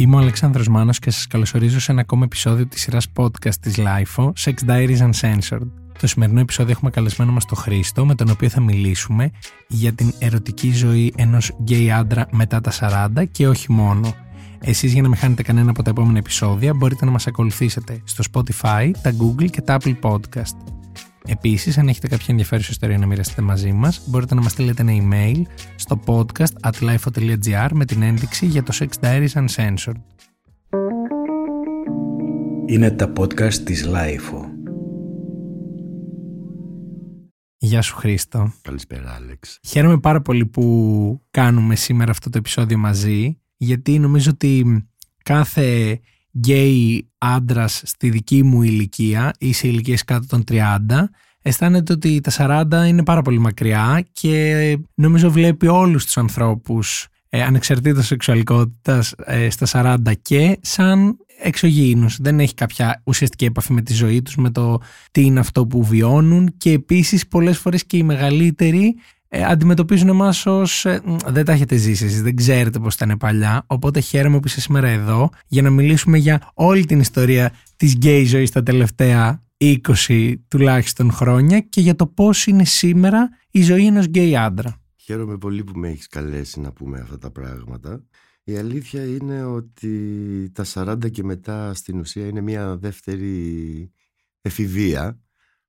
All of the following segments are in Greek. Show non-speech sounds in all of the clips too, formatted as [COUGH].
Είμαι ο Αλεξάνδρος Μάνος και σας καλωσορίζω σε ένα ακόμα επεισόδιο της σειράς podcast της LIFO, Sex Diaries Uncensored. Το σημερινό επεισόδιο έχουμε καλεσμένο μας τον Χρήστο, με τον οποίο θα μιλήσουμε για την ερωτική ζωή ενός γκέι άντρα μετά τα 40 και όχι μόνο. Εσείς για να μην χάνετε κανένα από τα επόμενα επεισόδια μπορείτε να μας ακολουθήσετε στο Spotify, τα Google και τα Apple Podcast. Επίσης, αν έχετε κάποια ενδιαφέρουσα ιστορία να μοιραστείτε μαζί μας, μπορείτε να μας στείλετε ένα email στο podcast at lifeo.gr με την ένδειξη για το Sex Diaries Uncensored. Είναι τα podcast της Lifeo. Γεια σου Χρήστο. Καλησπέρα Άλεξ. Χαίρομαι πάρα πολύ που κάνουμε σήμερα αυτό το επεισόδιο μαζί, γιατί νομίζω ότι κάθε γκέι άντρας στη δική μου ηλικία ή σε ηλικίες κάτω των 30 αισθάνεται ότι τα 40 είναι πάρα πολύ μακριά και νομίζω βλέπει όλους τους ανθρώπους ε, ανεξαρτήτως σεξουαλικότητας ε, στα 40 και σαν εξωγήινους. Δεν έχει κάποια ουσιαστική επαφή με τη ζωή τους, με το τι είναι αυτό που βιώνουν και επίσης πολλές φορές και οι μεγαλύτεροι ε, αντιμετωπίζουν εμάς ως. Ε, δεν τα έχετε ζήσει εσείς, δεν ξέρετε πώς ήταν παλιά. Οπότε χαίρομαι που είσαι σήμερα εδώ για να μιλήσουμε για όλη την ιστορία της γκέι ζωής τα τελευταία 20 τουλάχιστον χρόνια και για το πώς είναι σήμερα η ζωή ενός γκέι άντρα. Χαίρομαι πολύ που με έχεις καλέσει να πούμε αυτά τα πράγματα. Η αλήθεια είναι ότι τα 40 και μετά στην ουσία είναι μια δεύτερη εφηβεία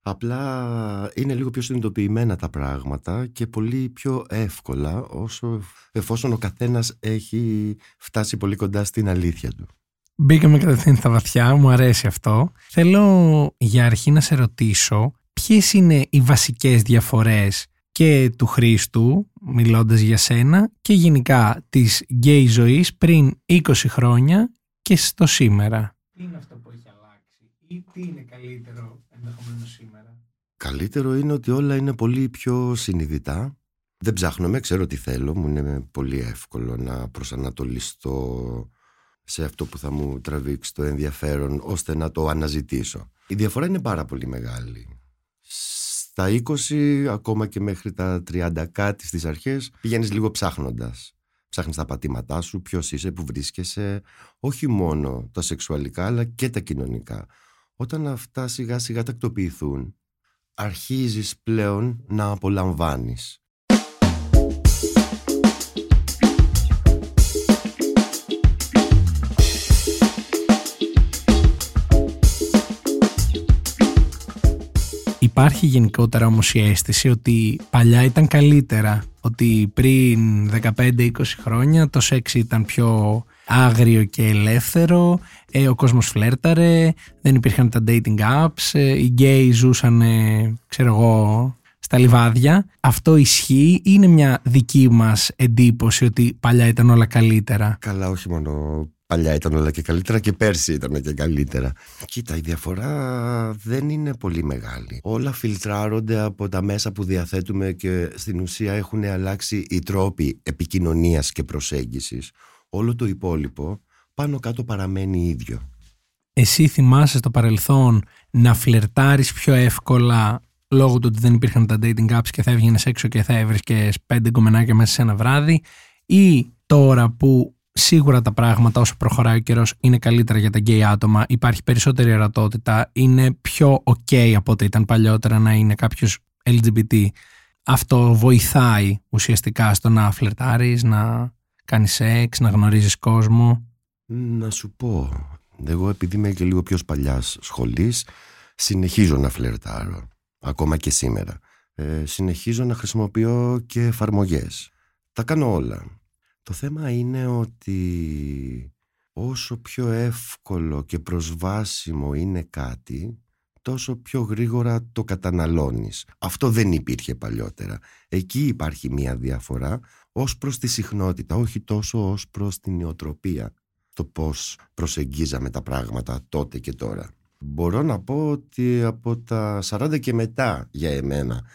Απλά είναι λίγο πιο συνειδητοποιημένα τα πράγματα και πολύ πιο εύκολα όσο εφόσον ο καθένας έχει φτάσει πολύ κοντά στην αλήθεια του. Μπήκαμε κατευθείαν στα βαθιά, μου αρέσει αυτό. Θέλω για αρχή να σε ρωτήσω ποιες είναι οι βασικές διαφορές και του Χρήστου, μιλώντας για σένα, και γενικά της γκέι ζωής πριν 20 χρόνια και στο σήμερα. Τι είναι αυτό; που έχει αλλάξει ή τι είναι καλύτερο ενδεχομένως σήμερα; Καλύτερο είναι ότι όλα είναι πολύ πιο συνειδητά. Δεν ψάχνω, ξέρω τι θέλω, μου είναι πολύ εύκολο να προσανατολιστώ σε αυτό που θα μου τραβήξει το ενδιαφέρον ώστε να το αναζητήσω. Η διαφορά είναι πάρα πολύ μεγάλη. Στα 20 ακόμα και μέχρι τα 30 κάτι στις αρχές πηγαίνεις λίγο ψάχνοντας. Ψάχνεις τα πατήματά σου, ποιος είσαι, που βρίσκεσαι, όχι μόνο τα σεξουαλικά αλλά και τα κοινωνικά. Όταν αυτά σιγά σιγά τακτοποιηθούν, αρχίζεις πλέον να απολαμβάνεις. Υπάρχει γενικότερα όμως η αίσθηση ότι παλιά ήταν καλύτερα, ότι πριν 15-20 χρόνια το σεξ ήταν πιο άγριο και ελεύθερο, ε, ο κόσμος φλέρταρε, δεν υπήρχαν τα dating apps, ε, οι γκέι ζούσαν, ξέρω εγώ, στα λιβάδια. Αυτό ισχύει ή είναι μια δική μας εντύπωση ότι παλιά ήταν όλα καλύτερα. Καλά, όχι μόνο παλιά ήταν όλα και καλύτερα και πέρσι ήταν και καλύτερα. Κοίτα, η διαφορά δεν είναι πολύ μεγάλη. Όλα φιλτράρονται από τα μέσα που διαθέτουμε και στην ουσία έχουν αλλάξει οι τρόποι επικοινωνίας και προσέγγισης όλο το υπόλοιπο πάνω κάτω παραμένει ίδιο. Εσύ θυμάσαι στο παρελθόν να φλερτάρεις πιο εύκολα λόγω του ότι δεν υπήρχαν τα dating apps και θα έβγαινες έξω και θα έβρισκες πέντε γκομενάκια μέσα σε ένα βράδυ ή τώρα που σίγουρα τα πράγματα όσο προχωράει ο καιρός είναι καλύτερα για τα γκέι άτομα, υπάρχει περισσότερη ερωτότητα, είναι πιο ok από ό,τι ήταν παλιότερα να είναι κάποιος LGBT. Αυτό βοηθάει ουσιαστικά στο να φλερτάρεις, να κάνεις σεξ, να γνωρίζεις κόσμο. Να σου πω, εγώ επειδή είμαι και λίγο πιο παλιάς σχολής, συνεχίζω να φλερτάρω, ακόμα και σήμερα. Ε, συνεχίζω να χρησιμοποιώ και εφαρμογές. Τα κάνω όλα. Το θέμα είναι ότι όσο πιο εύκολο και προσβάσιμο είναι κάτι, τόσο πιο γρήγορα το καταναλώνεις. Αυτό δεν υπήρχε παλιότερα. Εκεί υπάρχει μία διαφορά ως προς τη συχνότητα, όχι τόσο ως προς την νεοτροπία. Το πώς προσεγγίζαμε τα πράγματα τότε και τώρα. Μπορώ να πω ότι από τα 40 και μετά για εμένα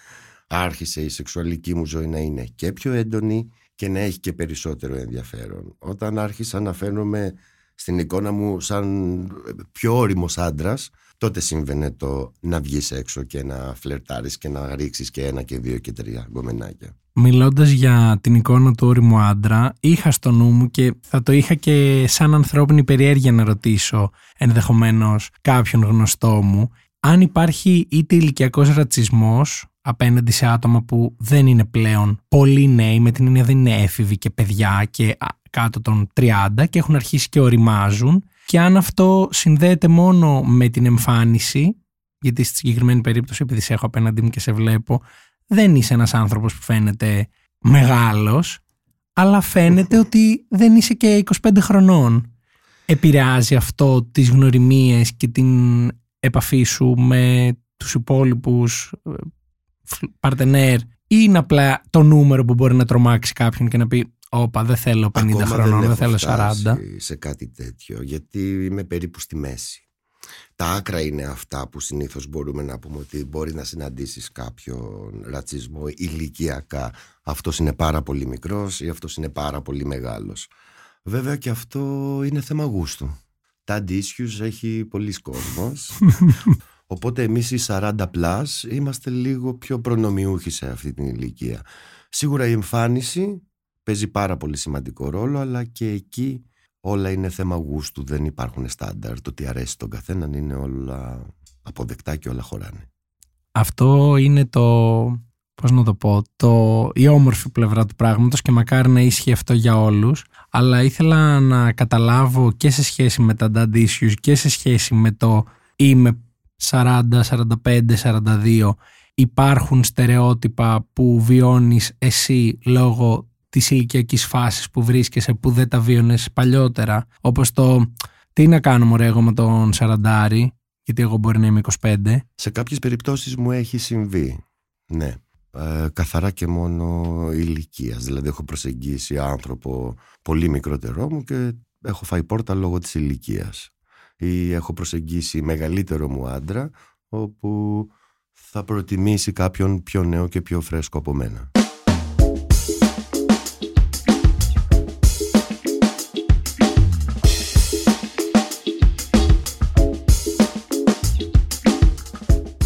άρχισε η σεξουαλική μου ζωή να είναι και πιο έντονη και να έχει και περισσότερο ενδιαφέρον. Όταν άρχισα να φαίνομαι στην εικόνα μου σαν πιο όριμος άντρας, τότε σύμβαινε το να βγεις έξω και να φλερτάρεις και να ρίξεις και ένα και δύο και τρία γκομενάκια. Μιλώντας για την εικόνα του όριμου άντρα, είχα στο νου μου και θα το είχα και σαν ανθρώπινη περιέργεια να ρωτήσω ενδεχομένως κάποιον γνωστό μου αν υπάρχει είτε ηλικιακός ρατσισμός απέναντι σε άτομα που δεν είναι πλέον πολύ νέοι, με την έννοια δεν είναι έφηβοι και παιδιά και κάτω των 30 και έχουν αρχίσει και οριμάζουν και αν αυτό συνδέεται μόνο με την εμφάνιση, γιατί στη συγκεκριμένη περίπτωση επειδή σε έχω απέναντί μου και σε βλέπω, δεν είσαι ένας άνθρωπος που φαίνεται μεγάλος, αλλά φαίνεται ότι δεν είσαι και 25 χρονών. Επηρεάζει αυτό τις γνωριμίες και την επαφή σου με τους υπόλοιπους ε, παρτενέρ ή είναι απλά το νούμερο που μπορεί να τρομάξει κάποιον και να πει Όπα, δεν θέλω 50 Ακόμα χρονών, δεν, δεν θέλω 40. σε κάτι τέτοιο, γιατί είμαι περίπου στη μέση. Τα άκρα είναι αυτά που συνήθως μπορούμε να πούμε ότι μπορεί να συναντήσεις κάποιον ρατσισμό ηλικιακά. Αυτός είναι πάρα πολύ μικρός ή αυτός είναι πάρα πολύ μεγάλος. Βέβαια και αυτό είναι θέμα γούστου. Τα issues έχει πολλοί κόσμος. [LAUGHS] Οπότε εμείς οι 40 plus είμαστε λίγο πιο προνομιούχοι σε αυτή την ηλικία. Σίγουρα η εμφάνιση παίζει πάρα πολύ σημαντικό ρόλο, αλλά και εκεί όλα είναι θέμα γούστου, δεν υπάρχουν στάνταρ. Το τι αρέσει τον καθέναν είναι όλα αποδεκτά και όλα χωράνε. Αυτό είναι το, πώς να το πω, το, η όμορφη πλευρά του πράγματος και μακάρι να ίσχυε αυτό για όλους. Αλλά ήθελα να καταλάβω και σε σχέση με τα dad issues και σε σχέση με το είμαι 40, 45, 42 υπάρχουν στερεότυπα που βιώνεις εσύ λόγω της ηλικιακής φάσης που βρίσκεσαι που δεν τα βίωνες παλιότερα. Όπως το τι να κάνω μωρέ εγώ με τον Σαραντάρι, γιατί εγώ μπορεί να είμαι 25. Σε κάποιες περιπτώσεις μου έχει συμβεί. Ναι. Ε, καθαρά και μόνο ηλικίας. Δηλαδή έχω προσεγγίσει άνθρωπο πολύ μικρότερό μου και έχω φάει πόρτα λόγω της ηλικίας. Ή έχω προσεγγίσει μεγαλύτερο μου άντρα όπου θα προτιμήσει κάποιον πιο νέο και πιο φρέσκο από μένα.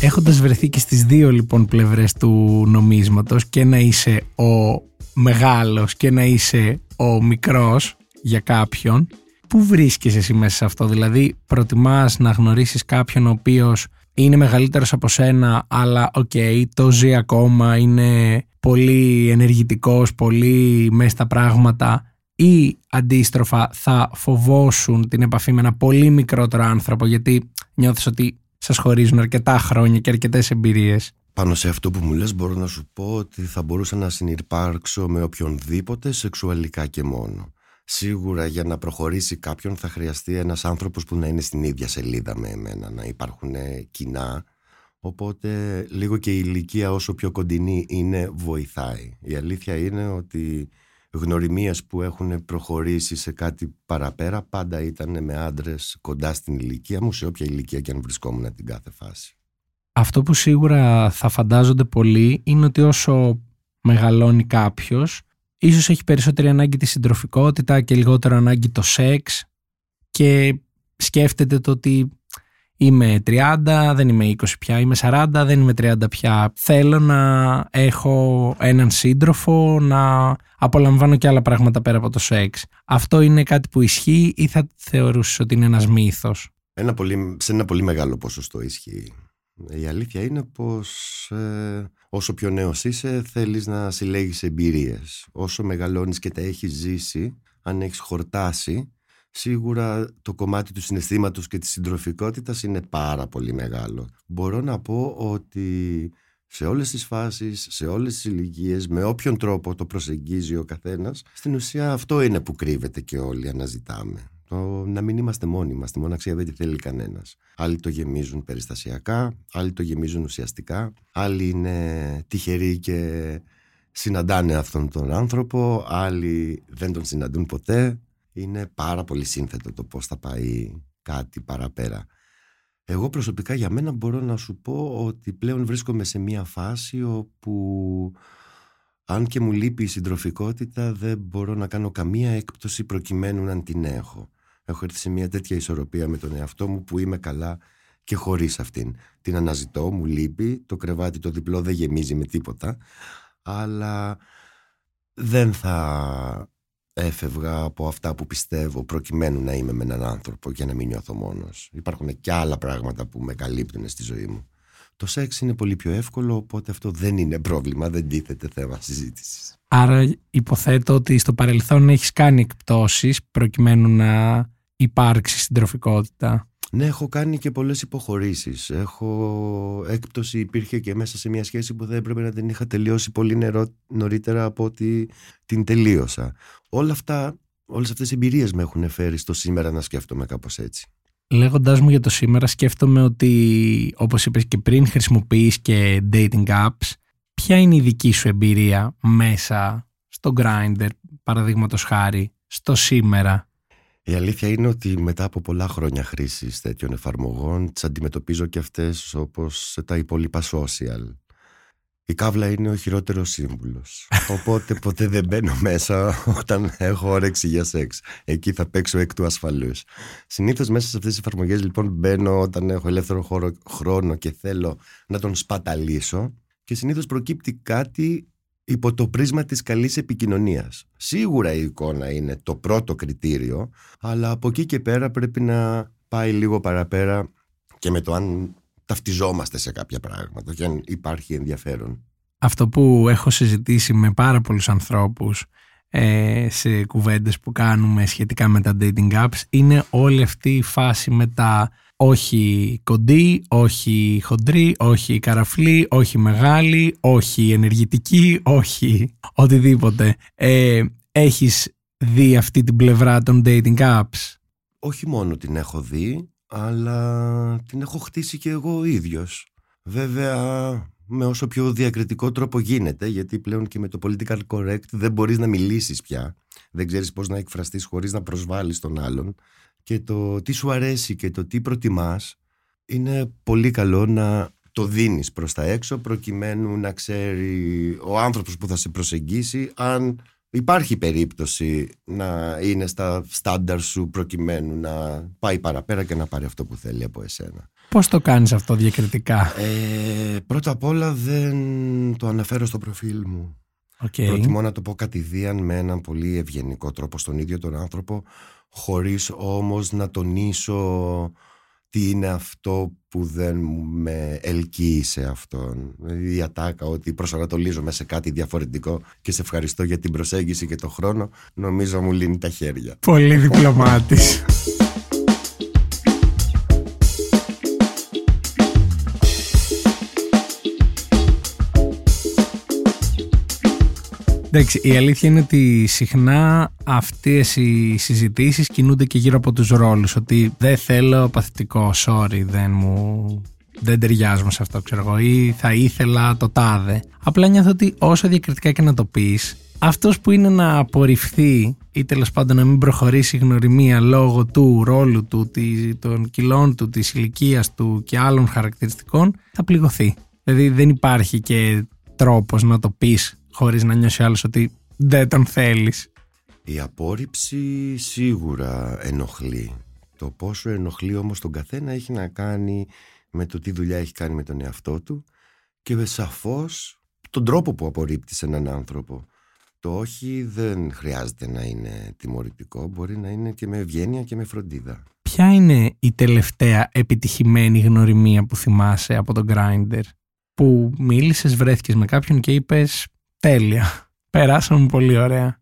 Έχοντας βρεθεί και στις δύο λοιπόν πλευρές του νομίσματος και να είσαι ο μεγάλος και να είσαι ο μικρός για κάποιον, πού βρίσκεσαι εσύ μέσα σε αυτό, δηλαδή προτιμάς να γνωρίσεις κάποιον ο οποίος είναι μεγαλύτερος από σένα αλλά OK, okay, το ζει ακόμα, είναι πολύ ενεργητικός, πολύ μέσα στα πράγματα ή αντίστροφα θα φοβόσουν την επαφή με ένα πολύ μικρότερο άνθρωπο γιατί νιώθεις ότι σας χωρίζουν αρκετά χρόνια και αρκετές εμπειρίες; Πάνω σε αυτό που μου λες μπορώ να σου πω ότι θα μπορούσα να συνειρπάρξω με οποιονδήποτε σεξουαλικά και μόνο. Σίγουρα για να προχωρήσει κάποιον θα χρειαστεί ένας άνθρωπος που να είναι στην ίδια σελίδα με εμένα, να υπάρχουν κοινά. Οπότε λίγο και η ηλικία όσο πιο κοντινή είναι βοηθάει. Η αλήθεια είναι ότι γνωριμίες που έχουν προχωρήσει σε κάτι παραπέρα πάντα ήταν με άντρες κοντά στην ηλικία μου σε όποια ηλικία και αν βρισκόμουν την κάθε φάση. Αυτό που σίγουρα θα φαντάζονται πολλοί είναι ότι όσο μεγαλώνει κάποιος ίσως έχει περισσότερη ανάγκη τη συντροφικότητα και λιγότερο ανάγκη το σεξ και σκέφτεται το ότι Είμαι 30, δεν είμαι 20 πια, είμαι 40, δεν είμαι 30 πια. Θέλω να έχω έναν σύντροφο, να απολαμβάνω και άλλα πράγματα πέρα από το σεξ. Αυτό είναι κάτι που ισχύει ή θα θεωρούσες ότι είναι ένας μύθος; Ένα πολύ, σε ένα πολύ μεγάλο ποσοστό ισχύει. Η αλήθεια είναι πως ε, όσο πιο νέος είσαι θέλεις να συλλέγεις εμπειρίες. Όσο μεγαλώνεις και τα έχεις ζήσει, αν έχεις χορτάσει, σίγουρα το κομμάτι του συναισθήματος και της συντροφικότητας είναι πάρα πολύ μεγάλο. Μπορώ να πω ότι σε όλες τις φάσεις, σε όλες τις ηλικίες, με όποιον τρόπο το προσεγγίζει ο καθένας, στην ουσία αυτό είναι που κρύβεται και όλοι αναζητάμε. Το να μην είμαστε μόνοι μας, τη μοναξία δεν τη θέλει κανένας. Άλλοι το γεμίζουν περιστασιακά, άλλοι το γεμίζουν ουσιαστικά, άλλοι είναι τυχεροί και συναντάνε αυτόν τον άνθρωπο, άλλοι δεν τον συναντούν ποτέ, είναι πάρα πολύ σύνθετο το πώς θα πάει κάτι παραπέρα. Εγώ προσωπικά για μένα μπορώ να σου πω ότι πλέον βρίσκομαι σε μια φάση όπου αν και μου λείπει η συντροφικότητα δεν μπορώ να κάνω καμία έκπτωση προκειμένου να την έχω. Έχω έρθει σε μια τέτοια ισορροπία με τον εαυτό μου που είμαι καλά και χωρίς αυτήν. Την αναζητώ, μου λείπει, το κρεβάτι το διπλό δεν γεμίζει με τίποτα, αλλά δεν θα έφευγα από αυτά που πιστεύω προκειμένου να είμαι με έναν άνθρωπο και να μην νιώθω μόνος. Υπάρχουν και άλλα πράγματα που με καλύπτουν στη ζωή μου. Το σεξ είναι πολύ πιο εύκολο, οπότε αυτό δεν είναι πρόβλημα, δεν τίθεται θέμα συζήτησης. Άρα υποθέτω ότι στο παρελθόν έχεις κάνει εκπτώσεις προκειμένου να υπάρξει συντροφικότητα. Ναι, έχω κάνει και πολλές υποχωρήσεις. Έχω έκπτωση υπήρχε και μέσα σε μια σχέση που δεν έπρεπε να την είχα τελειώσει πολύ νερό, νωρίτερα από ότι την τελείωσα. Όλα αυτά, όλες αυτές οι εμπειρίες με έχουν φέρει στο σήμερα να σκέφτομαι κάπως έτσι. Λέγοντάς μου για το σήμερα σκέφτομαι ότι όπως είπες και πριν χρησιμοποιείς και dating apps. Ποια είναι η δική σου εμπειρία μέσα στο Grindr παραδείγματος χάρη στο σήμερα; Η αλήθεια είναι ότι μετά από πολλά χρόνια χρήσης τέτοιων εφαρμογών τις αντιμετωπίζω και αυτές όπως τα υπόλοιπα social. Η κάβλα είναι ο χειρότερος σύμβουλος. [LAUGHS] Οπότε ποτέ δεν μπαίνω μέσα όταν έχω όρεξη για σεξ. Εκεί θα παίξω εκ του ασφαλούς. Συνήθως μέσα σε αυτές τις εφαρμογές λοιπόν μπαίνω όταν έχω ελεύθερο χώρο, χρόνο και θέλω να τον σπαταλήσω. Και συνήθως προκύπτει κάτι υπό το πρίσμα της καλής επικοινωνίας. Σίγουρα η εικόνα είναι το πρώτο κριτήριο, αλλά από εκεί και πέρα πρέπει να πάει λίγο παραπέρα και με το αν ταυτιζόμαστε σε κάποια πράγματα και αν υπάρχει ενδιαφέρον. Αυτό που έχω συζητήσει με πάρα πολλούς ανθρώπους ε, σε κουβέντες που κάνουμε σχετικά με τα dating apps είναι όλη αυτή η φάση με τα όχι κοντή, όχι χοντρή, όχι καραφλή, όχι μεγάλη, όχι ενεργητική, όχι οτιδήποτε. Ε, έχεις δει αυτή την πλευρά των dating apps? Όχι μόνο την έχω δει, αλλά την έχω χτίσει και εγώ ο ίδιος. Βέβαια με όσο πιο διακριτικό τρόπο γίνεται, γιατί πλέον και με το political correct δεν μπορείς να μιλήσεις πια. Δεν ξέρεις πώς να εκφραστείς χωρίς να προσβάλλεις τον άλλον. Και το τι σου αρέσει και το τι προτιμάς είναι πολύ καλό να το δίνεις προς τα έξω προκειμένου να ξέρει ο άνθρωπος που θα σε προσεγγίσει αν Υπάρχει περίπτωση να είναι στα στάνταρ σου προκειμένου να πάει παραπέρα και να πάρει αυτό που θέλει από εσένα. Πώς το κάνεις αυτό διακριτικά; Ε, πρώτα απ' όλα δεν το αναφέρω στο προφίλ μου. Okay. Προτιμώ να το πω κατηδίαν με έναν πολύ ευγενικό τρόπο στον ίδιο τον άνθρωπο χωρίς όμως να τονίσω τι είναι αυτό που δεν με ελκύει σε αυτόν. Δηλαδή η ατάκα ότι προσανατολίζομαι σε κάτι διαφορετικό και σε ευχαριστώ για την προσέγγιση και τον χρόνο, νομίζω μου λύνει τα χέρια. Πολύ διπλωμάτης. Εντάξει, η αλήθεια είναι ότι συχνά αυτές οι συζητήσεις κινούνται και γύρω από τους ρόλους. Ότι δεν θέλω παθητικό, sorry, δεν μου... Δεν ταιριάζουμε σε αυτό, ξέρω εγώ, ή θα ήθελα το τάδε. Απλά νιώθω ότι όσο διακριτικά και να το πεις, αυτός που είναι να απορριφθεί ή τέλος πάντων να μην προχωρήσει η γνωριμία λόγω του ρόλου του, των κιλών του, της ηλικίας του και άλλων χαρακτηριστικών, θα πληγωθεί. Δηλαδή δεν υπάρχει και τρόπος να το πεις χωρίς να νιώσει άλλος ότι δεν τον θέλεις. Η απόρριψη σίγουρα ενοχλεί. Το πόσο ενοχλεί όμως τον καθένα έχει να κάνει με το τι δουλειά έχει κάνει με τον εαυτό του και σαφώς τον τρόπο που απορρίπτει σε έναν άνθρωπο. Το όχι δεν χρειάζεται να είναι τιμωρητικό, μπορεί να είναι και με ευγένεια και με φροντίδα. Ποια είναι η τελευταία επιτυχημένη γνωριμία που θυμάσαι από τον Grindr που μίλησες, βρέθηκες με κάποιον και είπες Τέλεια. Περάσαμε πολύ ωραία.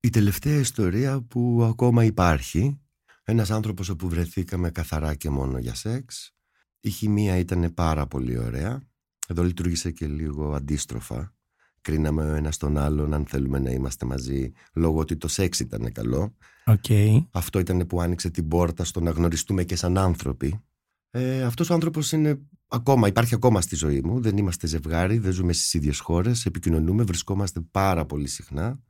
Η τελευταία ιστορία που ακόμα υπάρχει, ένας άνθρωπος όπου βρεθήκαμε καθαρά και μόνο για σεξ, η χημεία ήταν πάρα πολύ ωραία. Εδώ λειτουργήσε και λίγο αντίστροφα. Κρίναμε ο ένας τον άλλον αν θέλουμε να είμαστε μαζί λόγω ότι το σεξ ήταν καλό. Okay. Αυτό ήταν που άνοιξε την πόρτα στο να γνωριστούμε και σαν άνθρωποι. Ε, αυτός ο άνθρωπος είναι ακόμα, υπάρχει ακόμα στη ζωή μου. Δεν είμαστε ζευγάρι, δεν ζούμε στις ίδιες χώρες, επικοινωνούμε, βρισκόμαστε πάρα πολύ συχνά.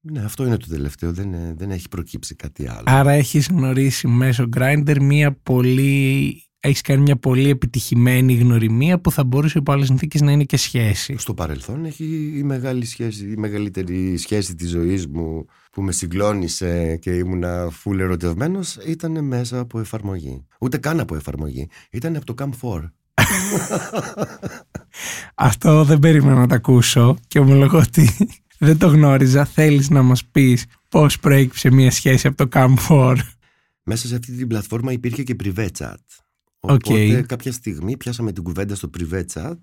Ναι, αυτό είναι το τελευταίο, δεν, δεν έχει προκύψει κάτι άλλο. Άρα έχεις γνωρίσει μέσω Grindr μια πολύ έχεις κάνει μια πολύ επιτυχημένη γνωριμία που θα μπορούσε υπό άλλες συνθήκες να είναι και σχέση. Στο παρελθόν έχει η μεγάλη σχέση, η μεγαλύτερη σχέση της ζωής μου που με συγκλώνησε και ήμουνα φουλ ερωτευμένος ήταν μέσα από εφαρμογή. Ούτε καν από εφαρμογή. Ήταν από το Cam4. [LAUGHS] Αυτό δεν περίμενα να το ακούσω και ομολογώ ότι [LAUGHS] δεν το γνώριζα. Θέλεις να μας πεις πώς προέκυψε μια σχέση από το Cam4. Μέσα σε αυτή την πλατφόρμα υπήρχε και privé chat. Οπότε Okay. κάποια στιγμή πιάσαμε την κουβέντα στο privé chat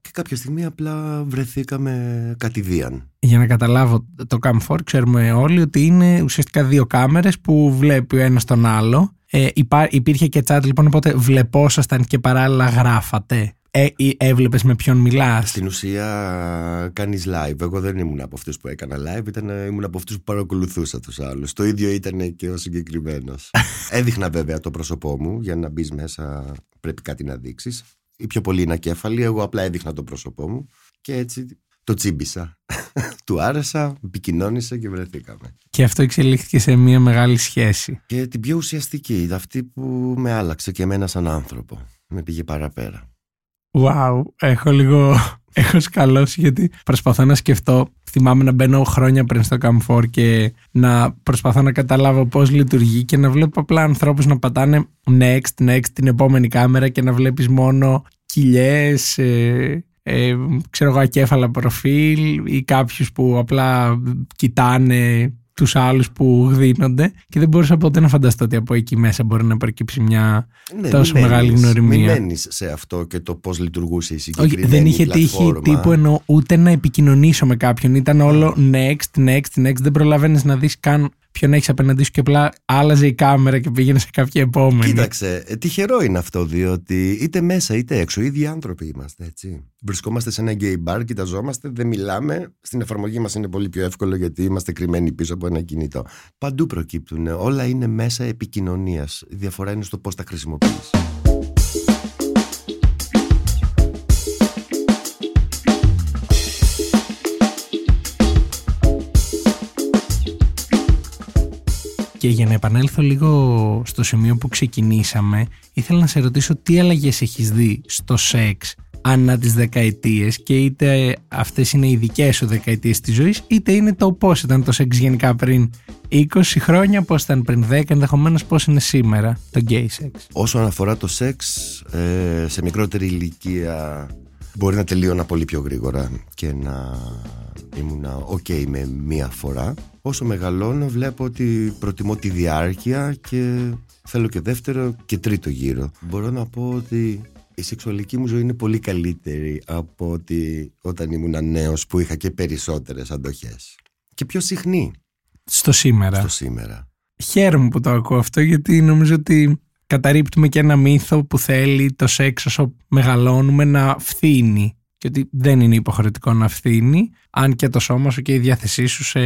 και κάποια στιγμή απλά βρεθήκαμε κατηδίαν. Για να καταλάβω, το Cam4 ξέρουμε όλοι ότι είναι ουσιαστικά δύο κάμερες που βλέπει ο ένας τον άλλο. Ε, υπά, υπήρχε και chat λοιπόν, οπότε βλεπόσασταν και παράλληλα γράφατε. Ε, ή έβλεπες με ποιον μιλάς; Στην ουσία κάνεις live. Εγώ δεν ήμουν από αυτούς που έκανα live, ήταν, ήμουν από αυτούς που παρακολουθούσα τους άλλους. Το ίδιο ήταν και ο συγκεκριμένος. [LAUGHS] Έδειχνα βέβαια το πρόσωπό μου, για να μπεις μέσα πρέπει κάτι να δείξεις. Ή πιο πολύ είναι ακέφαλη, εγώ απλά έδειχνα το πρόσωπό μου και έτσι το τσίμπησα. [LAUGHS] Του άρεσα, επικοινώνησε και βρεθήκαμε. Και αυτό εξελίχθηκε σε μια μεγάλη σχέση. Και την πιο ουσιαστική, αυτή που με άλλαξε και εμένα σαν άνθρωπο. Με πήγε παραπέρα. Wow, έχω λίγο. [LAUGHS] Έχω σκαλώσει γιατί προσπαθώ να σκεφτώ. Θυμάμαι να μπαίνω χρόνια πριν στο Camfor και να προσπαθώ να καταλάβω πώς λειτουργεί και να βλέπω απλά ανθρώπους να πατάνε next, next την επόμενη κάμερα και να βλέπεις μόνο κοιλιές, ε, ε, ξέρω εγώ, ακέφαλα προφίλ ή κάποιους που απλά κοιτάνε τους άλλους που γδίνονται και δεν μπορούσα ποτέ να φανταστώ ότι από εκεί μέσα μπορεί να προκύψει μια Ναι, τόσο μη μεγάλη μένεις- γνωριμία. Μη μένεις σε αυτό και το πώς λειτουργούσε η συγκεκριμένη Όχι, δεν είχε τύχει πλατφόρμα. τύπου εννοώ ούτε να επικοινωνήσω με κάποιον. Ήταν όλο next, next, next. Δεν προλαβαίνεις να δεις καν ποιον έχεις απέναντί σου και απλά άλλαζε η κάμερα και πήγαινε σε κάποια επόμενη. Κοίταξε, ε, τυχερό είναι αυτό διότι είτε μέσα είτε έξω, οι ίδιοι άνθρωποι είμαστε έτσι. Βρισκόμαστε σε ένα gay bar, κοιταζόμαστε, δεν μιλάμε. Στην εφαρμογή μας είναι πολύ πιο εύκολο γιατί είμαστε κρυμμένοι πίσω από ένα κινητό. Παντού προκύπτουν. Όλα είναι μέσα επικοινωνίας. Η διαφορά είναι στο πώς τα χρησιμοποιείς. Και για να επανέλθω λίγο στο σημείο που ξεκινήσαμε, ήθελα να σε ρωτήσω τι αλλαγές έχεις δει στο σεξ ανά τις δεκαετίες και είτε αυτές είναι οι δικές σου δεκαετίες της ζωής είτε είναι το πώς ήταν το σεξ γενικά πριν 20 χρόνια, πώς ήταν πριν 10 ενδεχομένως πώς είναι σήμερα το gay sex. Όσον αφορά το σεξ, ε, σε μικρότερη ηλικία μπορεί να τελείωνα πολύ πιο γρήγορα και να ήμουν ok με μία φορά. Όσο μεγαλώνω βλέπω ότι προτιμώ τη διάρκεια και θέλω και δεύτερο και τρίτο γύρο. Μπορώ να πω ότι η σεξουαλική μου ζωή είναι πολύ καλύτερη από ότι όταν ήμουν νέος που είχα και περισσότερες αντοχές. Και πιο συχνή Στο σήμερα. στο σήμερα. Χαίρομαι που το ακούω αυτό γιατί νομίζω ότι καταρρύπτουμε και ένα μύθο που θέλει το σεξ όσο μεγαλώνουμε να φθήνει και ότι δεν είναι υποχρεωτικό να φθήνει αν και το σώμα σου και η διάθεσή σου σε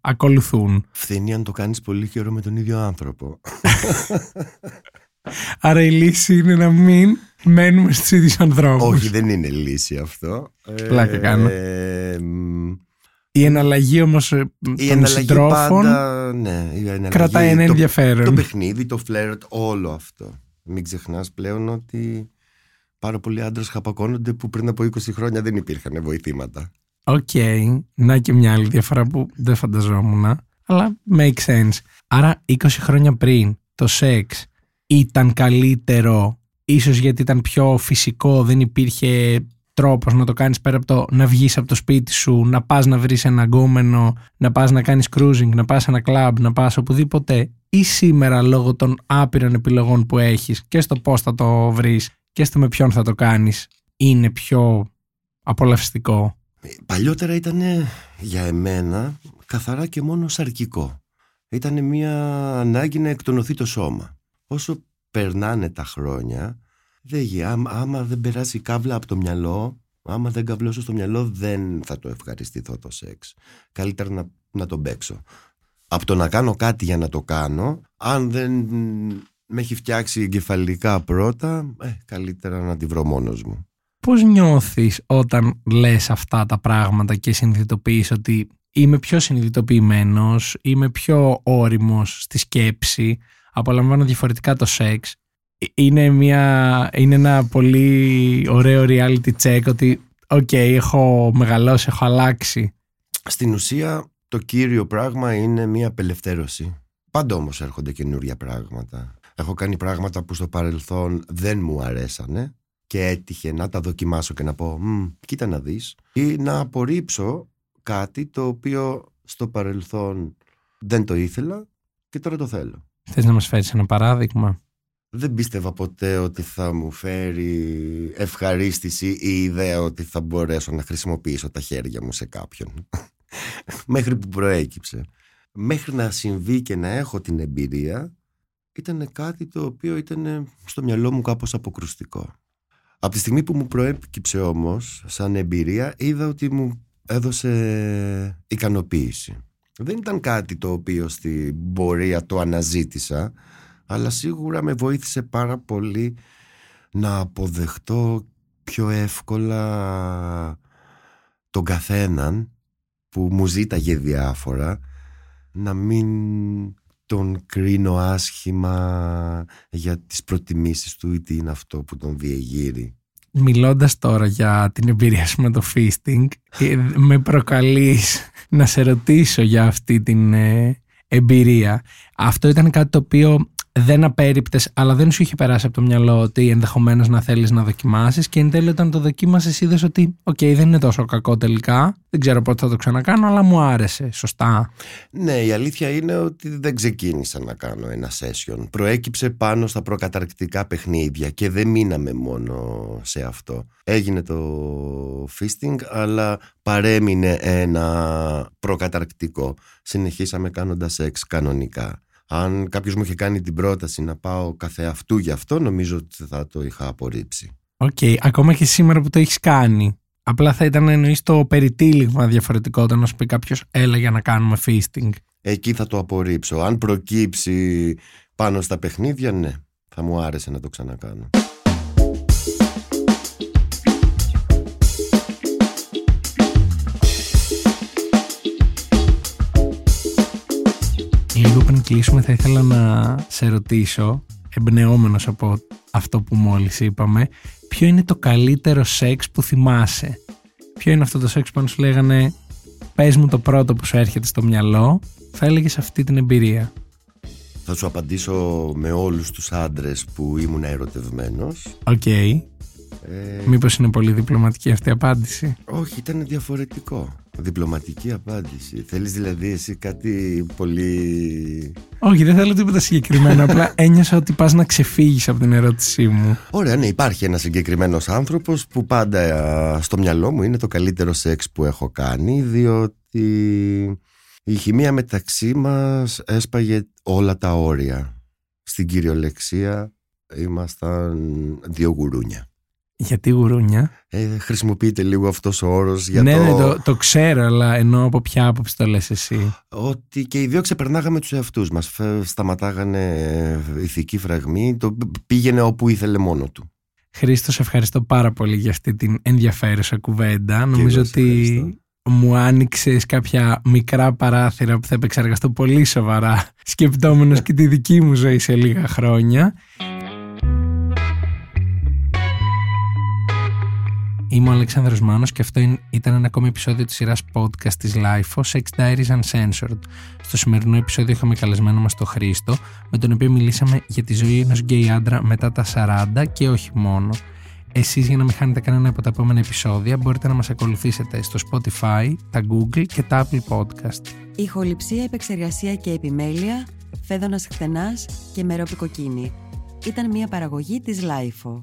ακολουθούν. Φθηνεί αν το κάνεις πολύ καιρό με τον ίδιο άνθρωπο. [LAUGHS] Άρα η λύση είναι να μην μένουμε στους ίδιους ανθρώπους. Όχι, δεν είναι λύση αυτό. Πλάκα κάνω. Ε, μ, Η εναλλαγή όμως ε, η των εναλλαγή συντρόφων πάντα, ναι, η εναλλαγή, κρατάει ένα το, ενδιαφέρον. Το παιχνίδι, το φλερτ, όλο αυτό. Μην ξεχνάς πλέον ότι πάρα πολλοί άντρες χαπακώνονται που πριν από 20 χρόνια δεν υπήρχαν βοηθήματα. Οκ, να και μια άλλη διαφορά που δεν φανταζόμουν, αλλά make sense. Άρα 20 χρόνια πριν το σεξ ήταν καλύτερο, ίσως γιατί ήταν πιο φυσικό, δεν υπήρχε τρόπος να το κάνεις πέρα από το να βγεις από το σπίτι σου, να πας να βρεις ένα γκόμενο, να πας να κάνεις cruising, να πας σε ένα κλαμπ, να πας οπουδήποτε ή σήμερα λόγω των άπειρων επιλογών που έχεις και στο πώς θα το βρεις και στο με ποιον θα το κάνεις είναι πιο απολαυστικό. Ε, Παλιότερα ήταν για εμένα καθαρά και μόνο σαρκικό. Ήταν μια ανάγκη να εκτονωθεί το σώμα. Όσο περνάνε τα χρόνια, δεν, γι- άμα, άμα δεν περάσει η κάβλα από το μυαλό, άμα δεν καβλώσω στο μυαλό, δεν θα το ευχαριστηθώ το σεξ. Καλύτερα να, να τον παίξω. Από το να κάνω κάτι για να το κάνω, αν δεν με έχει φτιάξει εγκεφαλικά πρώτα, ε, καλύτερα να τη βρω μόνος μου. Πώς νιώθεις όταν λες αυτά τα πράγματα και συνειδητοποιείς ότι είμαι πιο συνειδητοποιημένος, είμαι πιο όριμος στη σκέψη, απολαμβάνω διαφορετικά το σεξ. Ε, Είναι, μια, είναι ένα πολύ ωραίο reality check ότι οκ, έχω μεγαλώσει, έχω αλλάξει. Στην ουσία το κύριο πράγμα είναι μια απελευθέρωση. Πάντα όμως έρχονται καινούργια πράγματα. Έχω κάνει πράγματα που στο παρελθόν δεν μου αρέσανε και έτυχε να τα δοκιμάσω και να πω «Μμ, κοίτα να δεις» ή να απορρίψω κάτι το οποίο στο παρελθόν δεν το ήθελα και τώρα το θέλω. Θες να μας φέρεις ένα παράδειγμα; Δεν πίστευα ποτέ ότι θα μου φέρει ευχαρίστηση η ιδέα ότι θα μπορέσω να χρησιμοποιήσω τα χέρια μου σε κάποιον. [LAUGHS] Μέχρι που προέκυψε. Μέχρι να συμβεί και να έχω την εμπειρία ήταν κάτι το οποίο ήταν στο μυαλό μου κάπως αποκρουστικό. Από τη στιγμή που μου προέκυψε όμως σαν εμπειρία είδα ότι μου έδωσε ικανοποίηση. Δεν ήταν κάτι το οποίο στην πορεία το αναζήτησα αλλά σίγουρα με βοήθησε πάρα πολύ να αποδεχτώ πιο εύκολα τον καθέναν που μου ζήταγε διάφορα να μην τον κρίνω άσχημα για τις προτιμήσεις του ή τι είναι αυτό που τον διεγείρει. Μιλώντας τώρα για την εμπειρία σου με το feasting, ε, με προκαλείς να σε ρωτήσω για αυτή την ε, εμπειρία. Αυτό ήταν κάτι το οποίο δεν απέρριπτες, αλλά δεν σου είχε περάσει από το μυαλό ότι ενδεχομένως να θέλεις να δοκιμάσεις. Και εν τέλει, όταν το δοκίμασες, είδες ότι, οκ, δεν είναι τόσο κακό τελικά. Δεν ξέρω πότε θα το ξανακάνω, αλλά μου άρεσε. Σωστά. Ναι, η αλήθεια είναι ότι δεν ξεκίνησα να κάνω ένα session. Προέκυψε πάνω στα προκαταρκτικά παιχνίδια και δεν μείναμε μόνο σε αυτό. Έγινε το fisting, αλλά παρέμεινε ένα προκαταρκτικό. Συνεχίσαμε κάνοντας σεξ κανονικά. Αν κάποιος μου είχε κάνει την πρόταση να πάω καθεαυτού γι' αυτό, νομίζω ότι θα το είχα απορρίψει. OK, okay. ακόμα και σήμερα που το έχεις κάνει. Απλά θα ήταν εννοείς το περιτύλιγμα διαφορετικό όταν να σου πει κάποιος, έλα για να κάνουμε fisting. Εκεί θα το απορρίψω. Αν προκύψει πάνω στα παιχνίδια, ναι, θα μου άρεσε να το ξανακάνω. Λίγο πριν κλείσουμε θα ήθελα να σε ρωτήσω, εμπνεόμενος από αυτό που μόλις είπαμε, ποιο είναι το καλύτερο σεξ που θυμάσαι; Ποιο είναι αυτό το σεξ που αν σου λέγανε πες μου το πρώτο που σου έρχεται στο μυαλό, θα έλεγες αυτή την εμπειρία. Θα σου απαντήσω με όλους τους άντρες που ήμουν ερωτευμένος. OK. Okay. Ε... Μήπως είναι πολύ διπλωματική αυτή η απάντηση; Όχι, ήταν διαφορετικό. Διπλωματική απάντηση. Θέλεις δηλαδή εσύ κάτι πολύ... Όχι, δεν θέλω τίποτα συγκεκριμένο. [LAUGHS] απλά ένιωσα ότι πας να ξεφύγεις από την ερώτησή μου. Ωραία, ναι, υπάρχει ένας συγκεκριμένος άνθρωπος που πάντα στο μυαλό μου είναι το καλύτερο σεξ που έχω κάνει, διότι η χημεία μεταξύ μας έσπαγε όλα τα όρια. Στην κυριολεξία ήμασταν δύο γουρούνια. Γιατί γουρούνια. Ε, χρησιμοποιείται λίγο αυτός ο όρος για ναι, το... Ναι, το, το ξέρω, αλλά ενώ από ποια άποψη το λες εσύ; Ότι και οι δύο ξεπερνάγαμε τους εαυτούς μας. Σταματάγανε ε, ηθική φραγμή, το πήγαινε όπου ήθελε μόνο του. Χρήστο, ευχαριστώ πάρα πολύ για αυτή την ενδιαφέρουσα κουβέντα. Νομίζω ότι μου άνοιξες κάποια μικρά παράθυρα που θα επεξεργαστώ πολύ σοβαρά σκεπτόμενος και τη δική μου ζωή σε λίγα χρόνια. Είμαι ο Αλέξανδρος Μάνος και αυτό ήταν ένα ακόμη επεισόδιο της σειράς podcast της LIFO, Sex Diaries Uncensored. Στο σημερινό επεισόδιο είχαμε καλεσμένο μας τον Χρήστο, με τον οποίο μιλήσαμε για τη ζωή ενός γκέι άντρα μετά τα 40 και όχι μόνο. Εσείς για να μην χάνετε κανένα από τα επόμενα επεισόδια μπορείτε να μας ακολουθήσετε στο Spotify, τα Google και τα Apple Podcast. Ηχοληψία, επεξεργασία και επιμέλεια, φέδωνας χτενάς και μερόπικοκίνη. Ήταν μια παραγωγή της LIFO.